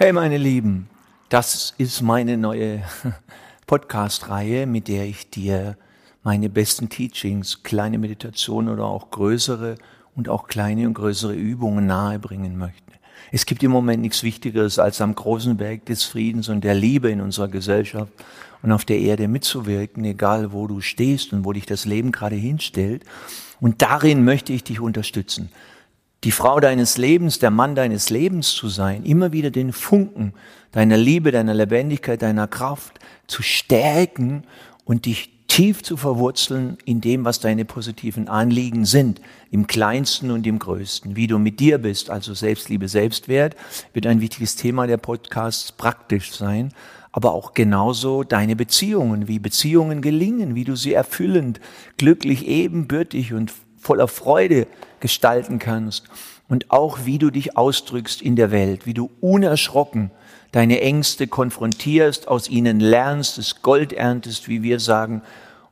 Hey meine Lieben, das ist meine neue Podcast-Reihe, mit der ich dir meine besten Teachings, kleine Meditationen oder auch größere und auch kleine und größere Übungen nahebringen möchte. Es gibt im Moment nichts Wichtigeres, als am großen Berg des Friedens und der Liebe in unserer Gesellschaft und auf der Erde mitzuwirken, egal wo du stehst und wo dich das Leben gerade hinstellt. Und darin möchte ich dich unterstützen die Frau deines Lebens, der Mann deines Lebens zu sein, immer wieder den Funken deiner Liebe, deiner Lebendigkeit, deiner Kraft zu stärken und dich tief zu verwurzeln in dem, was deine positiven Anliegen sind, im kleinsten und im größten, wie du mit dir bist, also Selbstliebe, Selbstwert, wird ein wichtiges Thema der Podcasts praktisch sein, aber auch genauso deine Beziehungen, wie Beziehungen gelingen, wie du sie erfüllend, glücklich, ebenbürtig und voller Freude gestalten kannst und auch wie du dich ausdrückst in der Welt, wie du unerschrocken deine Ängste konfrontierst, aus ihnen lernst, das Gold erntest, wie wir sagen,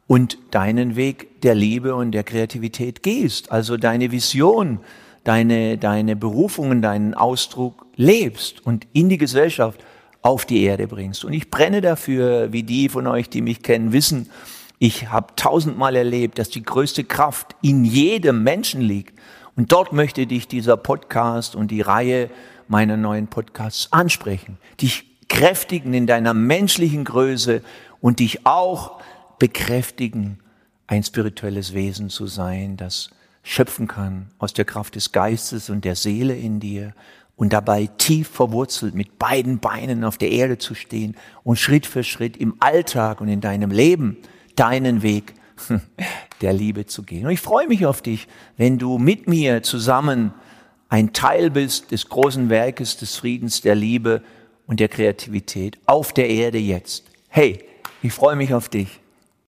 und deinen Weg der Liebe und der Kreativität gehst, also deine Vision, deine, deine Berufungen, deinen Ausdruck lebst und in die Gesellschaft auf die Erde bringst. Und ich brenne dafür, wie die von euch, die mich kennen, wissen, ich habe tausendmal erlebt, dass die größte Kraft in jedem Menschen liegt. Und dort möchte dich dieser Podcast und die Reihe meiner neuen Podcasts ansprechen. Dich kräftigen in deiner menschlichen Größe und dich auch bekräftigen, ein spirituelles Wesen zu sein, das schöpfen kann aus der Kraft des Geistes und der Seele in dir und dabei tief verwurzelt mit beiden Beinen auf der Erde zu stehen und Schritt für Schritt im Alltag und in deinem Leben deinen Weg der Liebe zu gehen. Und ich freue mich auf dich, wenn du mit mir zusammen ein Teil bist des großen Werkes des Friedens, der Liebe und der Kreativität auf der Erde jetzt. Hey, ich freue mich auf dich.